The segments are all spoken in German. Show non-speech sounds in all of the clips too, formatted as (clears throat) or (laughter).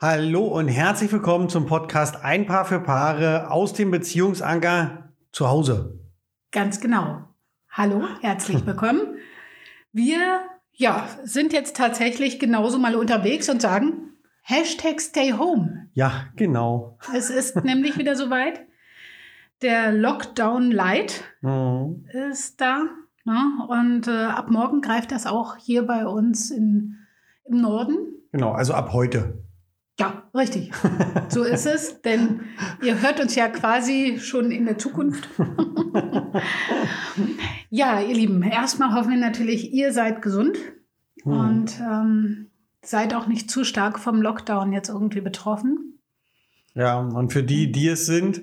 Hallo und herzlich willkommen zum Podcast Ein Paar für Paare aus dem Beziehungsanker zu Hause. Ganz genau. Hallo, herzlich (laughs) willkommen. Wir ja, sind jetzt tatsächlich genauso mal unterwegs und sagen Hashtag Stay Home. Ja, genau. Es ist (laughs) nämlich wieder soweit. Der Lockdown Light Mhm. ist da. Ne? Und äh, ab morgen greift das auch hier bei uns in, im Norden. Genau, also ab heute. Ja, richtig. So ist es, denn ihr hört uns ja quasi schon in der Zukunft. (laughs) ja, ihr Lieben, erstmal hoffen wir natürlich, ihr seid gesund Mhm. und ähm, seid auch nicht zu stark vom Lockdown jetzt irgendwie betroffen. Ja, und für die, die es sind,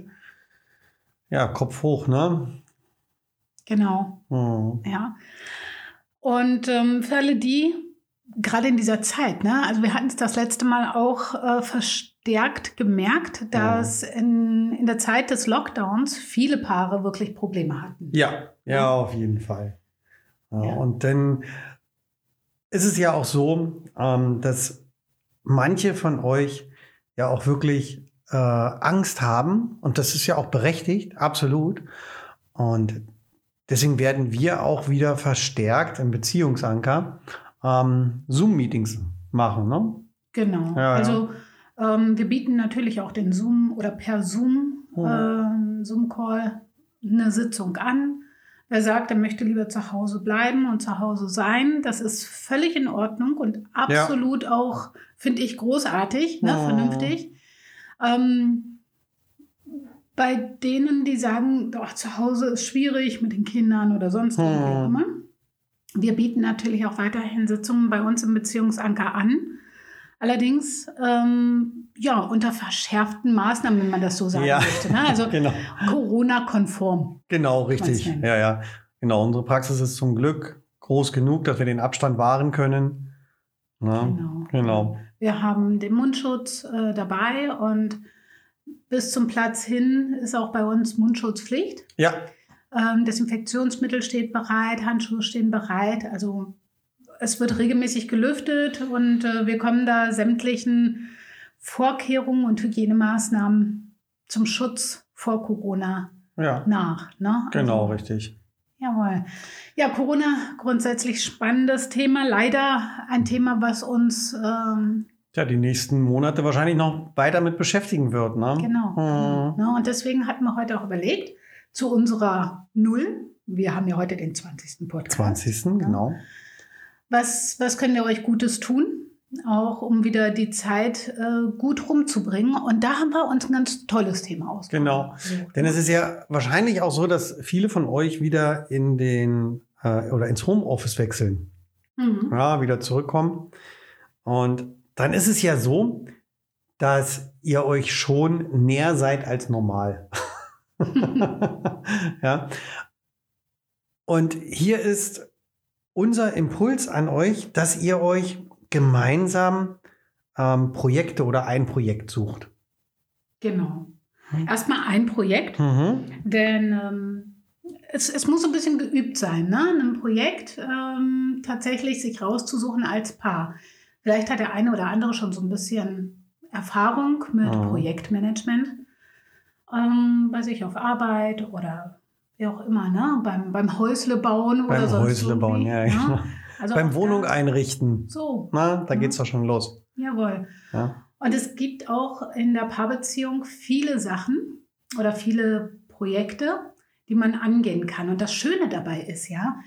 ja, Kopf hoch, ne? Genau, Mhm. ja. Und ähm, für alle die, gerade in dieser Zeit, ne, also wir hatten es das letzte Mal auch äh, verstärkt gemerkt, dass in, in der Zeit des Lockdowns viele Paare wirklich Probleme hatten. Ja, ja, auf jeden Fall. Ja, Ja. Und dann ist es ja auch so, ähm, dass manche von euch ja auch wirklich äh, Angst haben und das ist ja auch berechtigt, absolut. Und deswegen werden wir auch wieder verstärkt im Beziehungsanker ähm, Zoom-Meetings machen. Ne? Genau. Ja, ja. also ähm, wir bieten natürlich auch den Zoom oder per Zoom Mhm. ähm, Zoom-Call eine Sitzung an. Wer sagt, er möchte lieber zu Hause bleiben und zu Hause sein, das ist völlig in Ordnung und absolut auch, finde ich, großartig, ne, Mhm. vernünftig. Ähm, bei denen, die sagen, doch, zu Hause ist schwierig mit den Kindern oder sonst Mhm. irgendwie immer. Wir bieten natürlich auch weiterhin Sitzungen bei uns im Beziehungsanker an. Allerdings, ähm, ja, unter verschärften Maßnahmen, wenn man das so sagen Ja. möchte. Ne? Also (laughs) Genau. Corona-konform. Genau, richtig. Ja, ja. Genau, unsere Praxis ist zum Glück groß genug, dass wir den Abstand wahren können. Ja, Genau. genau. Wir haben den Mundschutz äh, dabei und bis zum Platz hin ist auch bei uns Mundschutzpflicht. Ja, Desinfektionsmittel steht bereit, Handschuhe stehen bereit. Also es wird regelmäßig gelüftet und äh, wir kommen da sämtlichen Vorkehrungen und Hygienemaßnahmen zum Schutz vor Corona ja. nach. Ne? Genau, Also, richtig. Jawohl. Ja, Corona, grundsätzlich spannendes Thema. Leider ein Thema, was uns ähm, Ja, die nächsten Monate wahrscheinlich noch weiter mit beschäftigen wird, ne? Genau. genau Mhm. ne? Und deswegen hatten wir heute auch überlegt, zu unserer Null, wir haben ja heute den 20. Podcast. 20. genau. Was, was könnt ihr euch Gutes tun? Auch um wieder die Zeit äh, gut rumzubringen. Und da haben wir uns ein ganz tolles Thema ausgesucht. Genau. Denn es ist ja wahrscheinlich auch so, dass viele von euch wieder in den äh, oder ins Homeoffice wechseln. Mhm. ja, wieder zurückkommen. Und dann ist es ja so, dass ihr euch schon näher seid als normal. (laughs) (laughs) ja. Und hier ist unser Impuls an euch, dass ihr euch gemeinsam ähm, Projekte oder ein Projekt sucht. Genau. Hm. Erstmal ein Projekt, Mhm. denn ähm, es, es muss ein bisschen geübt sein, ne? In einem Projekt ähm, tatsächlich sich rauszusuchen als Paar. Vielleicht hat der eine oder andere schon so ein bisschen Erfahrung mit Mhm. Projektmanagement, ähm, bei sich auf Arbeit oder wie auch immer, ne? Beim, beim Häusle bauen oder Beim sonst Häusle bauen, ja, ne? genau. Also Beim Wohnung da- einrichten. So, Na, da Ja. geht's doch schon los. jawohl. Ja. Und es gibt auch in der Paarbeziehung viele Sachen oder viele Projekte, die man angehen kann. Und das Schöne dabei ist ja,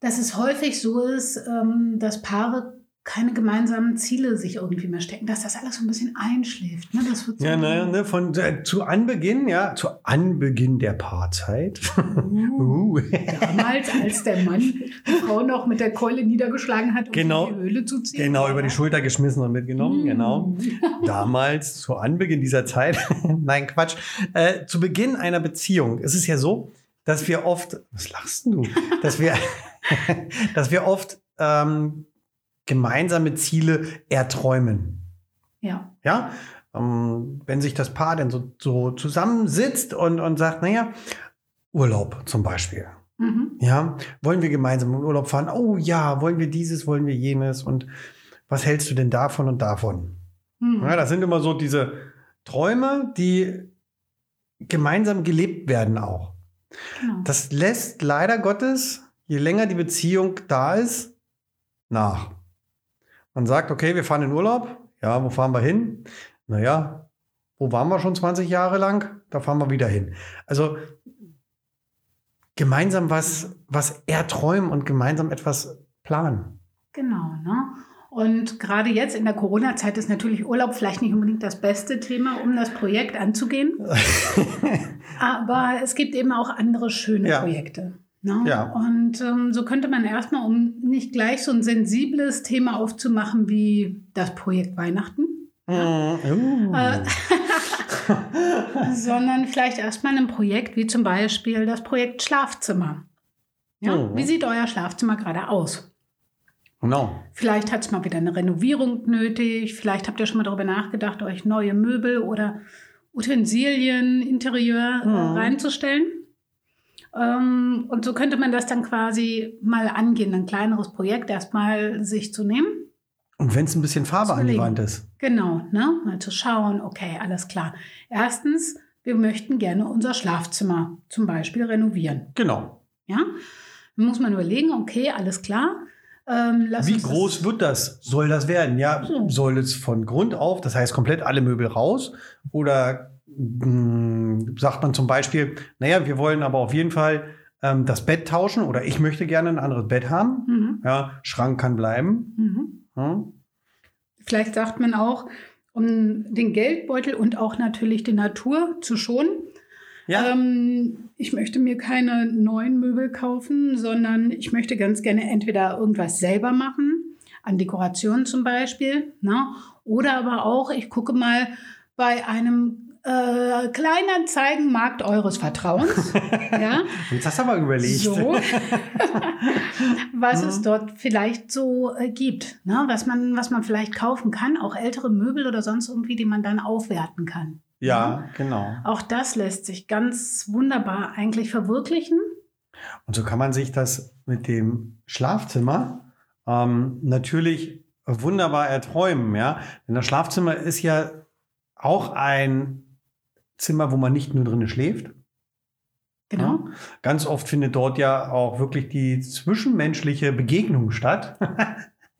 dass es häufig so ist, ähm, dass Paare keine gemeinsamen Ziele sich irgendwie mehr stecken, dass das alles so ein bisschen einschläft. Ne? Das wird so Ja, naja, ne, von äh, zu Anbeginn, ja, zu Anbeginn der Paarzeit. Uh, (laughs) uh. damals, als der Mann die Frau noch mit der Keule niedergeschlagen hat, um Genau. in die Höhle zu ziehen. Genau, über die Schulter geschmissen und mitgenommen, Mm. genau. (laughs) Damals, zu Anbeginn dieser Zeit, (laughs) nein, Quatsch, äh, zu Beginn einer Beziehung ist es ja so, dass wir oft, was lachst denn du? Dass wir, dass wir oft ähm, gemeinsame Ziele erträumen. Ja, Ja, ähm, wenn sich das Paar dann so, so zusammensitzt und, und sagt, naja, Urlaub zum Beispiel. mhm. Ja, wollen wir gemeinsam in Urlaub fahren? Oh ja, wollen wir dieses, wollen wir jenes und was hältst du denn davon und davon? Mhm. Ja, das sind immer so diese Träume, die gemeinsam gelebt werden auch. Genau. Das lässt leider Gottes, je länger die Beziehung da ist, nach. Man sagt, okay, wir fahren in Urlaub. Ja, wo fahren wir hin? Naja, wo waren wir schon 20 Jahre lang? Da fahren wir wieder hin. Also gemeinsam was, was erträumen und gemeinsam etwas planen. Genau, ne? Und gerade jetzt in der Corona-Zeit ist natürlich Urlaub vielleicht nicht unbedingt das beste Thema, um das Projekt anzugehen. (laughs) Aber es gibt eben auch andere schöne Ja. Projekte. Ne? Ja. Und ähm, so könnte man erstmal, um nicht gleich so ein sensibles Thema aufzumachen wie das Projekt Weihnachten, Uh. Äh, (laughs) sondern vielleicht erstmal ein Projekt wie zum Beispiel das Projekt Schlafzimmer. Ja? Mhm. Wie sieht euer Schlafzimmer gerade aus? Genau. Vielleicht hat es mal wieder eine Renovierung nötig. Vielleicht habt ihr schon mal darüber nachgedacht, euch neue Möbel oder Utensilien, Interieur äh, Mhm. reinzustellen. Ähm, und so könnte man das dann quasi mal angehen, ein kleineres Projekt erstmal sich zu nehmen. Und wenn es ein bisschen Farbe an die. Wand ist. Genau, ne? mal zu schauen, okay, alles klar. Erstens, wir möchten gerne unser Schlafzimmer zum Beispiel renovieren. Genau. Ja? Dann muss man überlegen, okay, alles klar. Ähm, Wie uns das- groß wird das? Soll das werden? Ja, So. soll es von Grund auf, das heißt komplett alle Möbel raus? Oder mh, sagt man zum Beispiel, naja, wir wollen aber auf jeden Fall ähm, das Bett tauschen oder ich möchte gerne ein anderes Bett haben. Mhm. Ja, Schrank kann bleiben. Mhm. Hm? Vielleicht sagt man auch, um den Geldbeutel und auch natürlich die Natur zu schonen. Ja, Ähm, ich möchte mir keine neuen Möbel kaufen, sondern ich möchte ganz gerne entweder irgendwas selber machen, an Dekoration zum Beispiel, ne? oder aber auch, ich gucke mal bei einem äh, Kleinanzeigenmarkt eures Vertrauens. (laughs) ja? jetzt hast du aber überlegt. So, (laughs) was Mhm. es dort vielleicht so äh, gibt, ne? was, man, was man vielleicht kaufen kann, auch ältere Möbel oder sonst irgendwie, die man dann aufwerten kann. Ja, genau. Auch das lässt sich ganz wunderbar eigentlich verwirklichen. Und so kann man sich das mit dem Schlafzimmer ähm, natürlich wunderbar erträumen, ja. Denn das Schlafzimmer ist ja auch ein Zimmer, wo man nicht nur drinnen schläft. Genau. Ganz oft findet dort ja auch wirklich die zwischenmenschliche Begegnung statt. (laughs)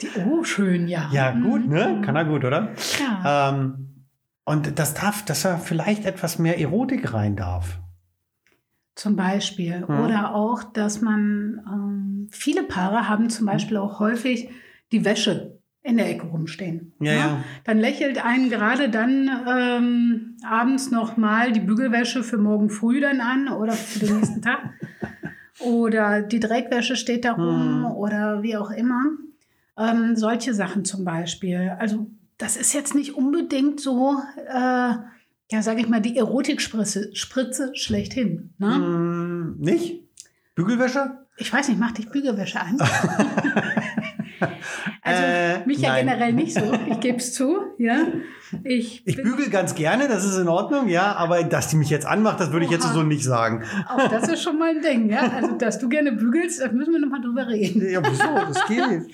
Die, oh, schön, ja. ja, gut, ne? Mhm. Kann er gut, oder? Ja. Ähm, und das darf, dass er vielleicht etwas mehr Erotik rein darf. Zum Beispiel. Mhm. Oder auch, dass man, ähm, viele Paare haben zum Beispiel auch häufig die Wäsche in der Ecke rumstehen. Ja, ja. Dann lächelt einen gerade dann ähm, abends nochmal die Bügelwäsche für morgen früh dann an oder für den nächsten (laughs) Tag. Oder die Dreckwäsche steht da rum Mhm. oder wie auch immer. Ähm, solche Sachen zum Beispiel. Also das ist jetzt nicht unbedingt so, äh, ja, sage ich mal, die Erotikspritze Spritze schlechthin. Ne? Hm, nicht? Bügelwäsche? Ich weiß nicht, mach dich Bügelwäsche an. (laughs) Also Mich ja nein. generell nicht so, ich gebe es zu. Ja. Ich, Ich bügel ganz gerne, das ist in Ordnung, ja, aber dass die mich jetzt anmacht, das würde ich jetzt so nicht sagen. Auch das ist schon mal ein Ding, ja. Also, dass du gerne bügelst, da müssen wir nochmal drüber reden. Ja, wieso? Das geht.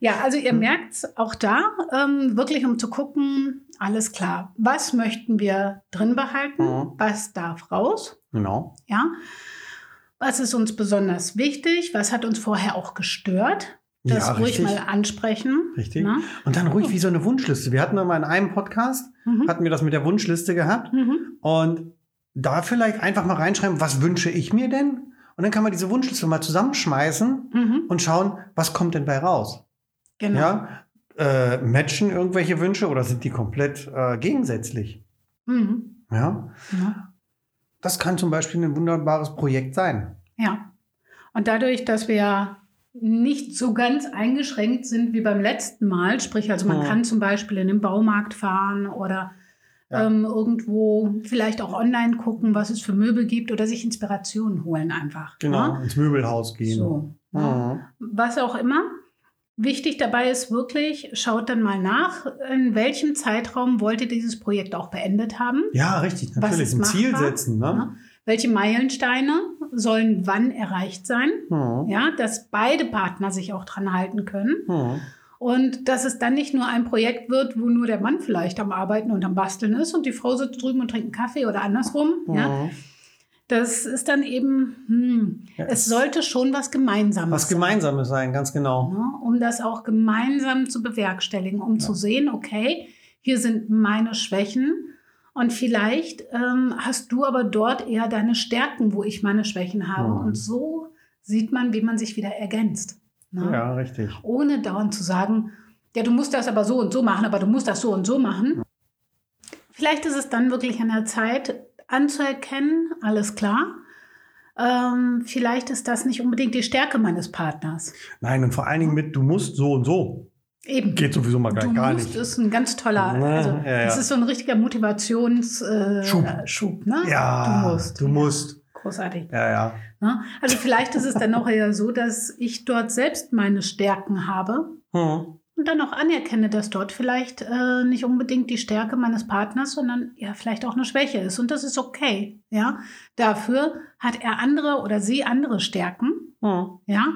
Ja, also ihr merkt auch da, ähm, wirklich um zu gucken, alles klar, was möchten wir drin behalten, Mhm. was darf raus, Genau. ja. Was ist uns besonders wichtig, was hat uns vorher auch gestört, das Ja, ruhig richtig. mal ansprechen. Richtig. ne? Und dann ruhig wie so eine Wunschliste. Wir hatten mal in einem Podcast, Mhm. hatten wir das mit der Wunschliste gehabt. Mhm. Und da vielleicht einfach mal reinschreiben, was wünsche ich mir denn? Und dann kann man diese Wunschliste mal zusammenschmeißen Mhm. und schauen, was kommt denn bei raus? Genau. Ja? Äh, matchen irgendwelche Wünsche oder sind die komplett äh, gegensätzlich? Mhm. Ja? Ja. Das kann zum Beispiel ein wunderbares Projekt sein. Ja. Und dadurch, dass wir nicht so ganz eingeschränkt sind wie beim letzten Mal, sprich also man Hm. kann zum Beispiel in den Baumarkt fahren oder Ja. ähm, irgendwo vielleicht auch online gucken, was es für Möbel gibt oder sich Inspirationen holen einfach. Genau, ne? ins Möbelhaus gehen. So. ne? Was auch immer. Wichtig dabei ist wirklich, schaut dann mal nach, in welchem Zeitraum wollt ihr dieses Projekt auch beendet haben. Ja, richtig, natürlich. Ein Ziel setzen. Ne? Welche Meilensteine sollen wann erreicht sein? Mhm. Ja, dass beide Partner sich auch dran halten können. Mhm. Und dass es dann nicht nur ein Projekt wird, wo nur der Mann vielleicht am Arbeiten und am Basteln ist und die Frau sitzt drüben und trinkt einen Kaffee oder andersrum. Mhm. Ja. Das ist dann eben, hm, Ja, es sollte schon was Gemeinsames Was Gemeinsames sein, ganz genau. sein, ne? um das auch gemeinsam zu bewerkstelligen, um zu sehen, okay, hier sind meine Schwächen und vielleicht ähm, hast du aber dort eher deine Stärken, wo ich meine Schwächen habe. Mhm. Und so sieht man, wie man sich wieder ergänzt. Ne? Ja, richtig. ohne dauernd zu sagen, ja, du musst das aber so und so machen, aber du musst das so und so machen. Vielleicht ist es dann wirklich an der Zeit anzuerkennen, alles klar. Ähm, vielleicht ist das nicht unbedingt die Stärke meines Partners. Nein, und vor allen Dingen mit, du musst so und so. Eben. Geht sowieso mal gleich du gar musst nicht. ist ein ganz toller, Ja, also ja, ja. das ist so ein richtiger Motivationsschub, äh, Schub. Schub, ne? Ja, du musst. Du musst. Großartig. Ja, ja. Ne? Also vielleicht ist es dann auch eher so, dass ich dort selbst meine Stärken habe Hm. und dann auch anerkenne, dass dort vielleicht äh, nicht unbedingt die Stärke meines Partners, sondern ja vielleicht auch eine Schwäche ist. Und das ist okay. Ja, dafür hat er andere oder sie andere Stärken, Hm. ja,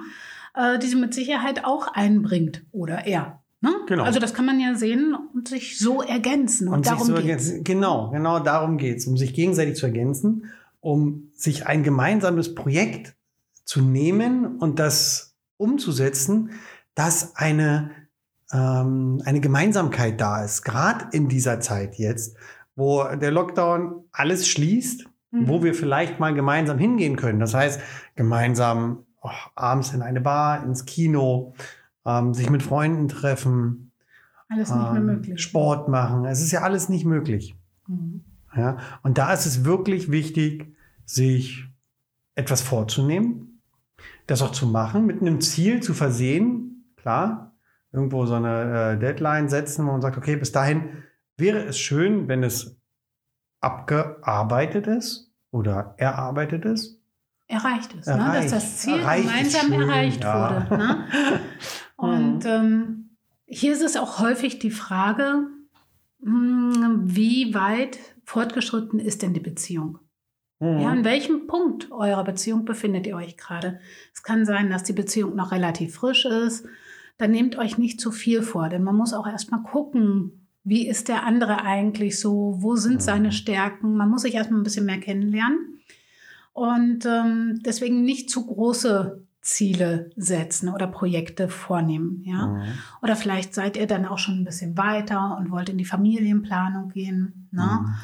äh, die sie mit Sicherheit auch einbringt oder er. Ne? Genau. Also das kann man ja sehen und sich so ergänzen. Und, Und sich darum so ergänzen. Genau, genau darum geht es, um sich gegenseitig zu ergänzen, um sich ein gemeinsames Projekt zu nehmen und das umzusetzen, dass eine, ähm, eine Gemeinsamkeit da ist, gerade in dieser Zeit jetzt, wo der Lockdown alles schließt, Mhm. wo wir vielleicht mal gemeinsam hingehen können. Das heißt, gemeinsam oh, abends in eine Bar, ins Kino, ähm, sich mit Freunden treffen, Alles nicht mehr ähm, möglich. Sport machen. Es ist ja alles nicht möglich. Mhm. Ja? Und da ist es wirklich wichtig, sich etwas vorzunehmen, das auch zu machen, mit einem Ziel zu versehen. Klar, irgendwo so eine äh, Deadline setzen, wo man sagt, okay, bis dahin wäre es schön, wenn es abgearbeitet ist oder erarbeitet ist. Erreicht ist, ne? Erreicht. dass das Ziel Erreicht gemeinsam schön, erreicht ja. wurde. Ne? (laughs) Und ähm, hier ist es auch häufig die Frage, mh, wie weit fortgeschritten ist denn die Beziehung? Mhm. Ja, an welchem Punkt eurer Beziehung befindet ihr euch gerade? Es kann sein, dass die Beziehung noch relativ frisch ist. Dann nehmt euch nicht zu viel vor, denn man muss auch erstmal gucken, wie ist der andere eigentlich so, wo sind Mhm. seine Stärken. Man muss sich erstmal ein bisschen mehr kennenlernen. Und ähm, deswegen nicht zu große Ziele setzen oder Projekte vornehmen. Ja? Mhm. Oder vielleicht seid ihr dann auch schon ein bisschen weiter und wollt in die Familienplanung gehen. Ne? Mhm.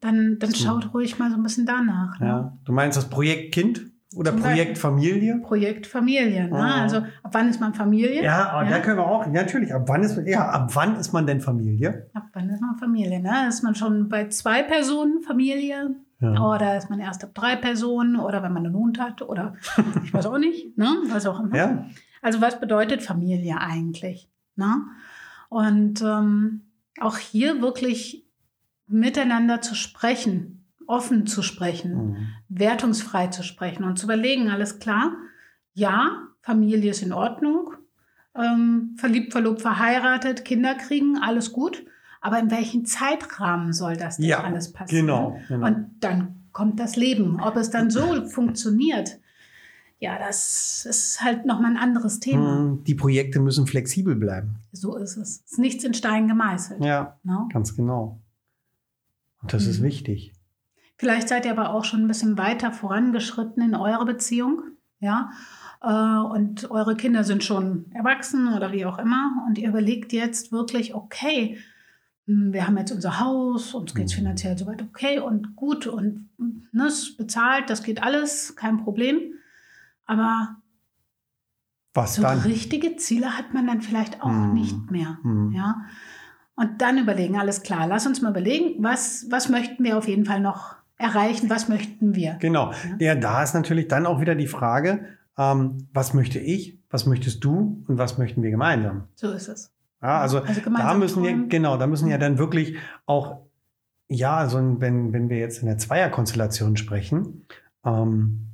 Dann, dann schaut ruhig mal so ein bisschen danach. Ne? Ja. Du meinst das Projekt Kind oder Zum Projekt Familie? Projekt Familie. Ne? Ah. Also ab wann ist man Familie? Ja, aber Ja. da können wir auch, natürlich, ab wann ist, ja, ab wann ist man denn Familie? Ab wann ist man Familie? Ne? Ist man schon bei zwei Personen Familie? Ja. Oder ist man erst ab drei Personen? Oder wenn man einen Hund hat? Oder ich weiß auch nicht. Ne? Was auch immer. Ja. Also was bedeutet Familie eigentlich? Ne? Und ähm, auch hier wirklich miteinander zu sprechen, offen zu sprechen, Mhm. wertungsfrei zu sprechen und zu überlegen, alles klar, ja, Familie ist in Ordnung, ähm, verliebt, verlobt, verheiratet, Kinder kriegen, alles gut, aber in welchem Zeitrahmen soll das denn Ja, alles passieren? Genau, genau. Und dann kommt das Leben. Ob es dann so (clears throat) funktioniert, ja, das ist halt nochmal ein anderes Thema. Mhm. Die Projekte müssen flexibel bleiben. So ist es. Es ist nichts in Stein gemeißelt. Ja, Ne? ganz genau. Und das ist Mhm. wichtig. Vielleicht seid ihr aber auch schon ein bisschen weiter vorangeschritten in eurer Beziehung, ja. Äh, Und eure Kinder sind schon erwachsen oder wie auch immer. Und ihr überlegt jetzt wirklich, okay, hm, wir haben jetzt unser Haus, uns geht es Mhm. finanziell soweit okay und gut und ne, es ist bezahlt, das geht alles, kein Problem. Aber Was so dann? richtige Ziele hat man dann vielleicht auch Mhm. nicht mehr. Mhm. Ja. Und dann überlegen, alles klar, lass uns mal überlegen, was, was möchten wir auf jeden Fall noch erreichen, was möchten wir? Genau. Ja, da ist natürlich dann auch wieder die Frage, ähm, was möchte ich, was möchtest du und was möchten wir gemeinsam? So ist es. Ja, also, Also da müssen wir, träumen. genau, da müssen ja dann wirklich auch, ja, also wenn, wenn wir jetzt in der Zweierkonstellation sprechen, ähm,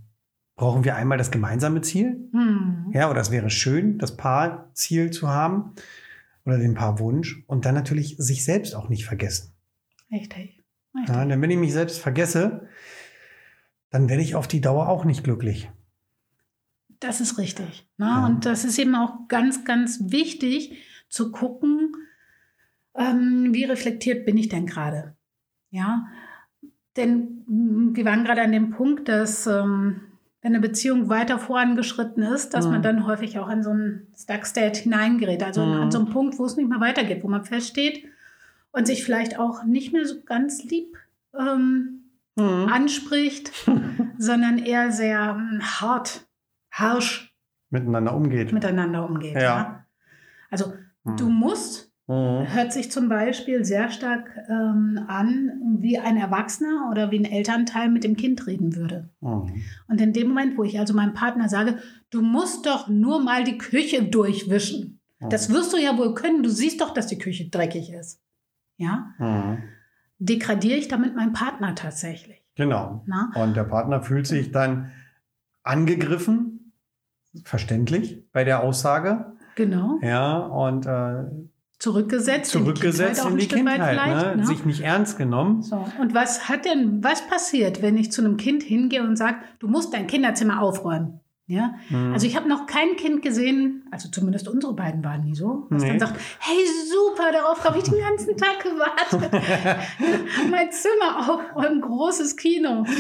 brauchen wir einmal das gemeinsame Ziel. Hm. Ja, oder es wäre schön, das Paarziel zu haben oder den Paarwunsch und dann natürlich sich selbst auch nicht vergessen. Richtig. Richtig. Ja, denn wenn ich mich selbst vergesse, dann werde ich auf die Dauer auch nicht glücklich. Das ist richtig. Ne? Ja. Und das ist eben auch ganz, ganz wichtig, zu gucken, ähm, wie reflektiert bin ich denn gerade? Ja, denn mm, wir waren gerade an dem Punkt, dass ähm, wenn eine Beziehung weiter vorangeschritten ist, dass Mhm. man dann häufig auch in so einen Stuck State hineingerät. Also Mhm. an so einen Punkt, wo es nicht mehr weitergeht, wo man feststeht und sich vielleicht auch nicht mehr so ganz lieb ähm, Mhm. anspricht, (laughs) sondern eher sehr ähm, hart, harsch Miteinander umgeht. miteinander umgeht. Ja. Ja. Also Mhm. du musst Mhm. hört sich zum Beispiel sehr stark ähm, an, wie ein Erwachsener oder wie ein Elternteil mit dem Kind reden würde. Mhm. Und in dem Moment, wo ich also meinem Partner sage, du musst doch nur mal die Küche durchwischen. Das wirst du ja wohl können. Du siehst doch, dass die Küche dreckig ist. Ja, Mhm. degradiere ich damit meinen Partner tatsächlich. Genau. Na? Und der Partner fühlt sich dann angegriffen, verständlich bei der Aussage. Genau. Ja, und äh, Zurückgesetzt. zurückgesetzt in die Stück weit Kindheit, vielleicht, ne? ne? sich nicht ernst genommen. So, und was hat denn, was passiert, wenn ich zu einem Kind hingehe und sage, du musst dein Kinderzimmer aufräumen? Ja, Mhm. also ich habe noch kein Kind gesehen, also zumindest unsere beiden waren nie so, was Nee. dann sagt, hey super, darauf habe ich den ganzen Tag gewartet. (laughs) mein Zimmer aufräumen, großes Kino. (laughs)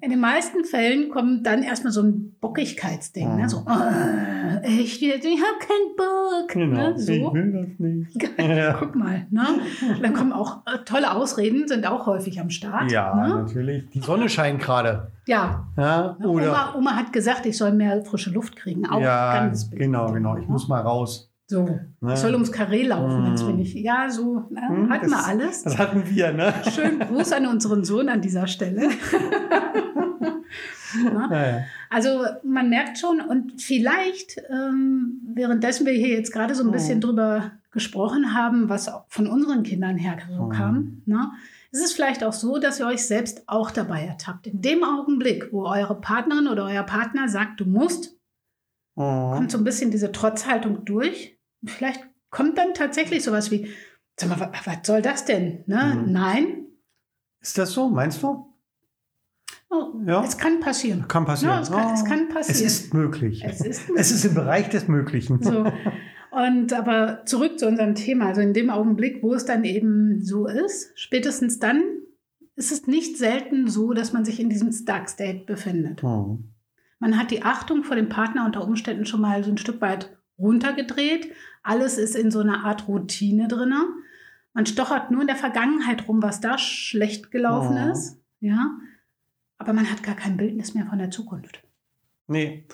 In den meisten Fällen kommt dann erstmal so ein Bockigkeitsding, ne? so, äh, echt, jetzt? ich habe keinen Bock. genau. Ne? Ich So. will das nicht. (laughs) ja, Guck mal, ne? Dann kommen auch äh, tolle Ausreden, sind auch häufig am Start. ja ne? natürlich. Die Sonne scheint gerade. ja. Ja, Ne? oder Oma, Oma hat gesagt, ich soll mehr frische Luft kriegen. Auch ja, ganz genau, genau. Ich Ne? muss mal raus. So, Ne? ich soll ums Karree laufen, wenn's mir nicht. Ja, so, ne? Hm, hatten wir das- alles. Das hatten wir, ne? (laughs) Schönen Gruß an unseren Sohn an dieser Stelle. (laughs) Ne? Ja, ja. Also man merkt schon und vielleicht, ähm, währenddessen wir hier jetzt gerade so ein bisschen Mhm. drüber gesprochen haben, was von unseren Kindern her so Mhm. kam, ne, ist es vielleicht auch so, dass ihr euch selbst auch dabei ertappt. In dem Augenblick, wo eure Partnerin oder euer Partner sagt, du musst, Mhm. kommt so ein bisschen diese Trotzhaltung durch. Vielleicht kommt dann tatsächlich sowas wie, sag mal, wa- was soll das denn? Ne? Mhm. Nein, Ist das so, meinst du? oh, Ja. es kann passieren. Kann passieren. Ja, es kann- es kann Es passieren. ist möglich. Es ist Es ist im Bereich des Möglichen. So. Und aber zurück zu unserem Thema. Also in dem Augenblick, wo es dann eben so ist, spätestens dann ist es nicht selten so, dass man sich in diesem Stuck State befindet. Mhm. Man hat die Achtung vor dem Partner unter Umständen schon mal so ein Stück weit runtergedreht. Alles ist in so einer Art Routine drin. Man stochert nur in der Vergangenheit rum, was da schlecht gelaufen Mhm. ist. Ja. Aber man hat gar kein Bildnis mehr von der Zukunft. Nee.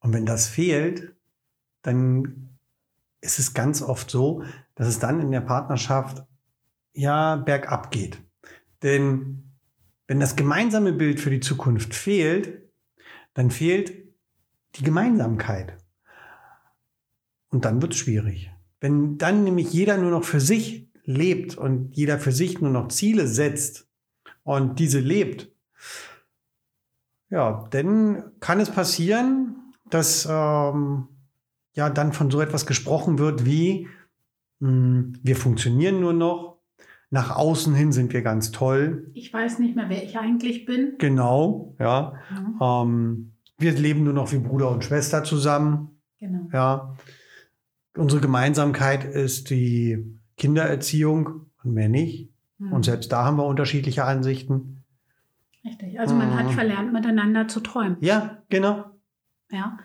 Und wenn das fehlt, dann ist es ganz oft so, dass es dann in der Partnerschaft ja bergab geht. Denn wenn das gemeinsame Bild für die Zukunft fehlt, dann fehlt die Gemeinsamkeit. Und dann wird es schwierig. Wenn dann nämlich jeder nur noch für sich lebt und jeder für sich nur noch Ziele setzt und diese lebt, ja, dann kann es passieren, dass ähm, ja dann von so etwas gesprochen wird wie mh, wir funktionieren nur noch, nach außen hin sind wir ganz toll, Ich weiß nicht mehr, wer ich eigentlich bin. genau, ja, Ja, ähm, wir leben nur noch wie Bruder und Schwester zusammen, genau. ja, unsere Gemeinsamkeit ist die Kindererziehung und mehr nicht Mhm. und selbst da haben wir unterschiedliche Ansichten. Richtig. Also man hat Mhm. verlernt, miteinander zu träumen. Ja, genau. Ja.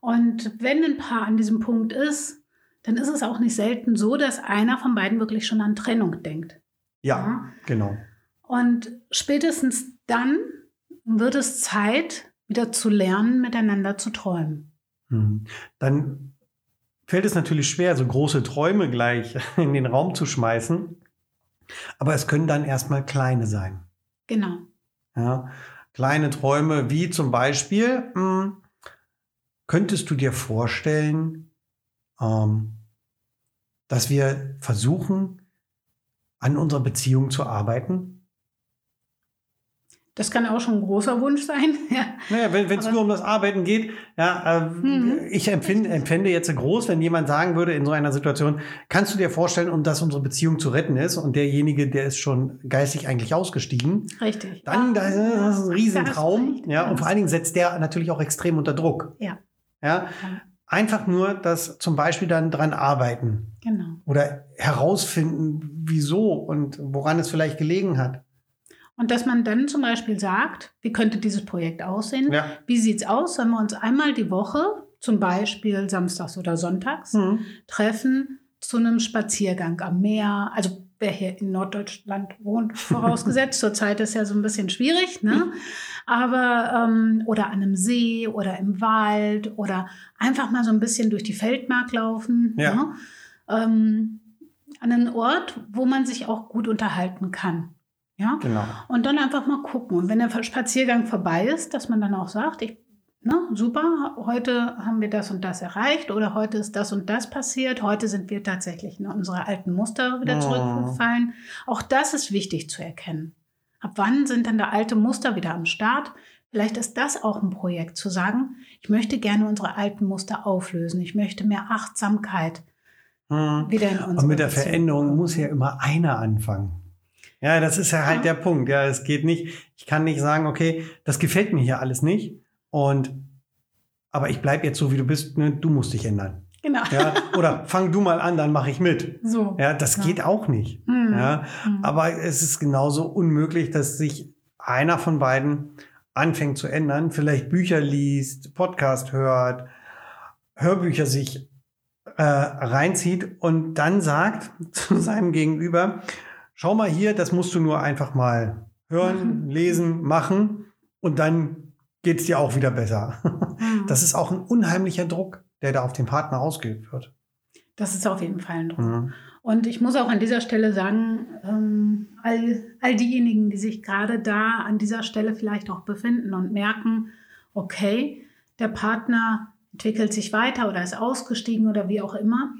Und wenn ein Paar an diesem Punkt ist, dann ist es auch nicht selten so, dass einer von beiden wirklich schon an Trennung denkt. Ja, genau. Und spätestens dann wird es Zeit, wieder zu lernen, miteinander zu träumen. Mhm. Dann fällt es natürlich schwer, so große Träume gleich (laughs) in den Raum zu schmeißen. Aber es können dann erstmal kleine sein. Genau. Ja? Kleine Träume wie zum Beispiel, mh, könntest du dir vorstellen, ähm, dass wir versuchen, an unserer Beziehung zu arbeiten? Das kann auch schon ein großer Wunsch sein. (laughs) Ja. Naja, wenn es nur um das Arbeiten geht, ja, äh, Mhm. ich empfinde, empfände jetzt groß, wenn jemand sagen würde in so einer Situation, kannst du dir vorstellen, um dass unsere Beziehung zu retten ist und derjenige, der ist schon geistig eigentlich ausgestiegen, Richtig. dann Ja. das ist das ein Da Riesentraum. Ja, Da und vor allen Dingen setzt der natürlich auch extrem unter Druck. Ja. Ja, einfach nur das zum Beispiel dann dran arbeiten. Genau. Oder herausfinden, wieso und woran es vielleicht gelegen hat. Und dass man dann zum Beispiel sagt, wie könnte dieses Projekt aussehen? Ja. Wie sieht es aus, wenn wir uns einmal die Woche, zum Beispiel samstags oder sonntags, Mhm. treffen zu einem Spaziergang am Meer? Also wer hier in Norddeutschland wohnt, (laughs) vorausgesetzt. Zurzeit ist ja so ein bisschen schwierig, ne? Aber ähm, oder an einem See oder im Wald oder einfach mal so ein bisschen durch die Feldmark laufen. Ja. Ne? Ähm, an einen Ort, wo man sich auch gut unterhalten kann. Ja. Genau. Und dann einfach mal gucken. Und wenn der Spaziergang vorbei ist, dass man dann auch sagt, ich, na, super, heute haben wir das und das erreicht oder heute ist das und das passiert. Heute sind wir tatsächlich in unsere alten Muster wieder Oh. zurückgefallen. Auch das ist wichtig zu erkennen. Ab wann sind dann da alte Muster wieder am Start? Vielleicht ist das auch ein Projekt, zu sagen, ich möchte gerne unsere alten Muster auflösen. Ich möchte mehr Achtsamkeit Mhm. wieder in unsere Und mit der Veränderung muss ja immer einer anfangen. Ja, das ist ja halt der Punkt. Ja, es geht nicht. Ich kann nicht sagen, okay, das gefällt mir hier alles nicht. Und aber ich bleib jetzt so, wie du bist. Ne? Du musst dich ändern. Genau. Ja, oder (laughs) fang du mal an, dann mache ich mit. So. Ja, das Ja. geht auch nicht. Hm. Ja, Hm. aber es ist genauso unmöglich, dass sich einer von beiden anfängt zu ändern, vielleicht Bücher liest, Podcast hört, Hörbücher sich äh, reinzieht und dann sagt (laughs) zu seinem Gegenüber, schau mal hier, das musst du nur einfach mal hören, Machen. lesen, machen und dann geht es dir auch wieder besser. Hm. Das ist auch ein unheimlicher Druck, der da auf den Partner ausgeübt wird. Das ist auf jeden Fall ein Druck. Mhm. Und ich muss auch an dieser Stelle sagen, ähm, all, all diejenigen, die sich gerade da an dieser Stelle vielleicht auch befinden und merken, okay, der Partner entwickelt sich weiter oder ist ausgestiegen oder wie auch immer.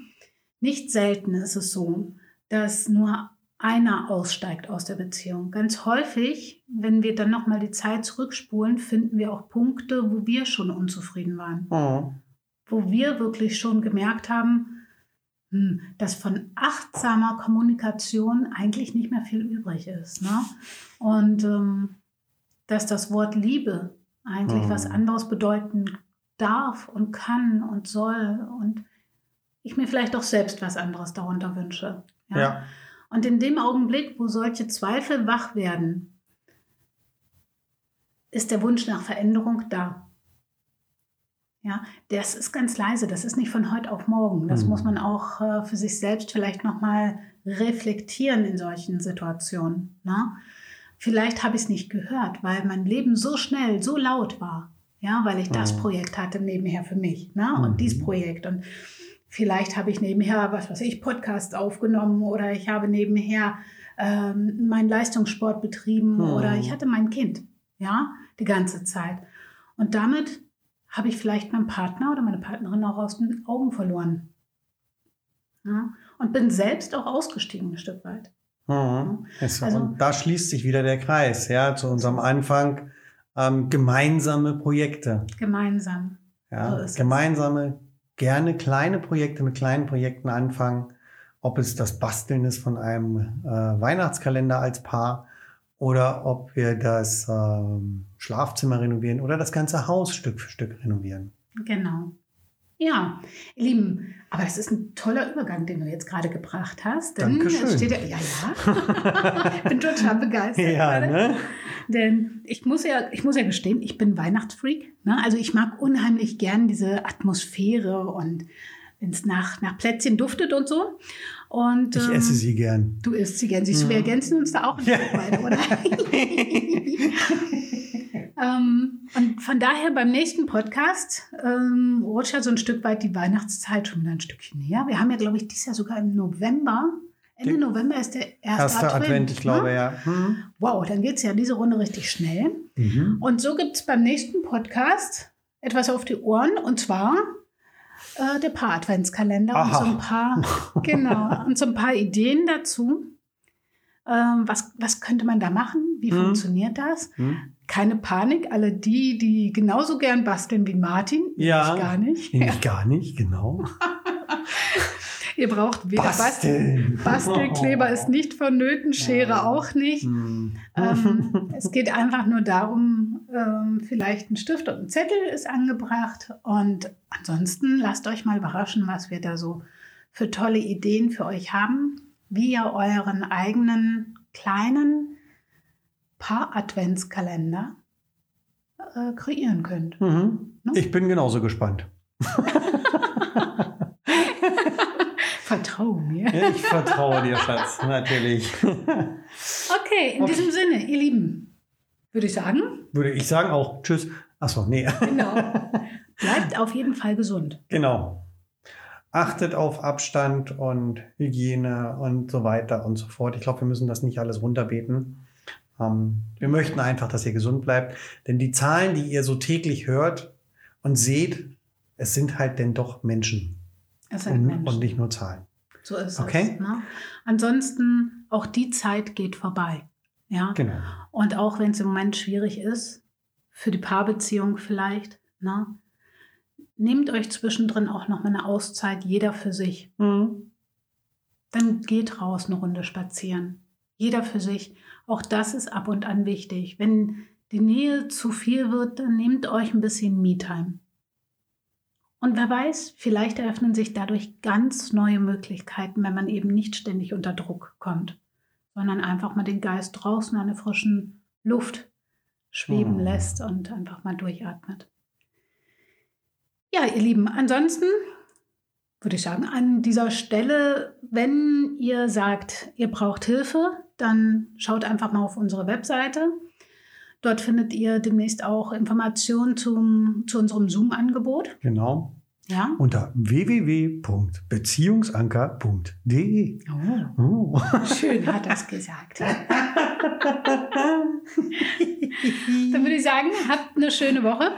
Nicht selten ist es so, dass nur einer aussteigt aus der Beziehung. Ganz häufig, wenn wir dann nochmal die Zeit zurückspulen, finden wir auch Punkte, wo wir schon unzufrieden waren Mhm. wo wir wirklich schon gemerkt haben, hm, dass von achtsamer Kommunikation eigentlich nicht mehr viel übrig ist. Ne? Und ähm, dass das Wort Liebe eigentlich Mhm. was anderes bedeuten darf und kann und soll und ich mir vielleicht auch selbst was anderes darunter wünsche. Ja. Und in dem Augenblick, wo solche Zweifel wach werden, ist der Wunsch nach Veränderung da. Ja, das ist ganz leise, das ist nicht von heute auf morgen. Das Mhm. muss man auch äh, für sich selbst vielleicht nochmal reflektieren in solchen Situationen. Ne? Vielleicht habe ich es nicht gehört, weil mein Leben so schnell, so laut war. Ja, weil ich das Mhm. Projekt hatte nebenher für mich ne? und Mhm. dieses Projekt. Und vielleicht habe ich nebenher, was weiß ich, Podcasts aufgenommen oder ich habe nebenher ähm, meinen Leistungssport betrieben Mhm. oder ich hatte mein Kind, ja, die ganze Zeit. Und damit habe ich vielleicht meinen Partner oder meine Partnerin auch aus den Augen verloren. Ja? Und bin selbst auch ausgestiegen ein Stück weit. Mhm. Es- Also- und da schließt sich wieder der Kreis, ja, zu unserem Anfang. Ähm, gemeinsame Projekte. Gemeinsam. Ja, So gemeinsame, gerne kleine Projekte mit kleinen Projekten anfangen. Ob es das Basteln ist von einem äh, Weihnachtskalender als Paar oder ob wir das ähm, Schlafzimmer renovieren oder das ganze Haus Stück für Stück renovieren. Genau. Ja, ihr Lieben, aber es ist ein toller Übergang, den du jetzt gerade gebracht hast. Denn Dankeschön. es steht ja, ja, ja. ich bin total begeistert. Ja, ne? Denn ich muss ja, ich muss ja gestehen, ich bin Weihnachtsfreak. Ne? Also ich mag unheimlich gern diese Atmosphäre und wenn es nach, nach Plätzchen duftet und so. Und, Ich ähm, esse sie gern. Du isst sie gern. Siehst du, wir Mhm. ergänzen uns da auch ein Ja. Stück weit, oder? (laughs) ähm, und von daher beim nächsten Podcast ähm, rutscht ja so ein Stück weit die Weihnachtszeit schon wieder ein Stückchen näher. Wir haben ja, glaube ich, dieses Jahr sogar im November. Ende Den- November ist der erste Erster Advent, ich glaube, ne? ja. Mhm. Wow, dann geht es ja diese Runde richtig schnell. Mhm. Und so gibt es beim nächsten Podcast etwas auf die Ohren und zwar äh, der Paar-Adventskalender und Aha. so ein paar, (laughs) genau, und so ein paar Ideen dazu. Ähm, was, was könnte man da machen? Wie Mhm. funktioniert das? Mhm. Keine Panik, alle die, die genauso gern basteln wie Martin, Ja. ich gar nicht. Nee, Gar nicht, genau. (laughs) Ihr braucht weder Basteln. Bastelkleber ist nicht vonnöten, Schere auch nicht. Hm. Ähm, (laughs) es geht einfach nur darum, ähm, vielleicht ein Stift und ein Zettel ist angebracht. Und ansonsten lasst euch mal überraschen, was wir da so für tolle Ideen für euch haben, wie ihr euren eigenen kleinen Paar-Adventskalender äh, kreieren könnt. Mhm. Ne? Ich bin genauso gespannt. (laughs) Vertrau mir. Ich vertraue dir, Schatz, natürlich. Okay, in Okay. diesem Sinne, ihr Lieben, würde ich sagen, Würde ich sagen auch Tschüss. Achso, nee. genau. (laughs) Bleibt auf jeden Fall gesund. Genau. Achtet auf Abstand und Hygiene und so weiter und so fort. Ich glaube, wir müssen das nicht alles runterbeten. Ähm, wir möchten einfach, dass ihr gesund bleibt. Denn die Zahlen, die ihr so täglich hört und seht, es sind halt denn doch Menschen Es sind und, Menschen. und nicht nur Zahlen. So ist Okay. es. Ne? Ansonsten, auch die Zeit geht vorbei. Ja. Genau. Und auch wenn es im Moment schwierig ist, für die Paarbeziehung vielleicht, ne? nehmt euch zwischendrin auch noch mal eine Auszeit, jeder für sich. Mhm. Dann geht raus eine Runde spazieren. Jeder für sich. Auch das ist ab und an wichtig. Wenn die Nähe zu viel wird, dann nehmt euch ein bisschen Me-Time. Und wer weiß, vielleicht eröffnen sich dadurch ganz neue Möglichkeiten, wenn man eben nicht ständig unter Druck kommt, sondern einfach mal den Geist draußen an der frischen Luft schweben Mhm. lässt und einfach mal durchatmet. Ja, ihr Lieben, ansonsten würde ich sagen, an dieser Stelle, wenn ihr sagt, ihr braucht Hilfe, dann schaut einfach mal auf unsere Webseite. Dort findet ihr demnächst auch Informationen zum, zu unserem Zoom-Angebot. Genau. Ja. Unter www.beziehungsanker.de. Oh, Oh. schön hat das (laughs) gesagt. Dann würde ich sagen, habt eine schöne Woche.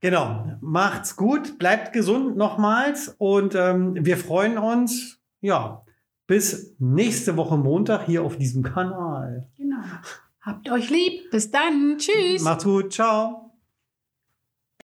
Genau, macht's gut, bleibt gesund nochmals und ähm, wir freuen uns, ja, bis nächste Woche Montag hier auf diesem Kanal. Genau. Habt euch lieb. Bis dann. Tschüss. Macht's gut, ciao.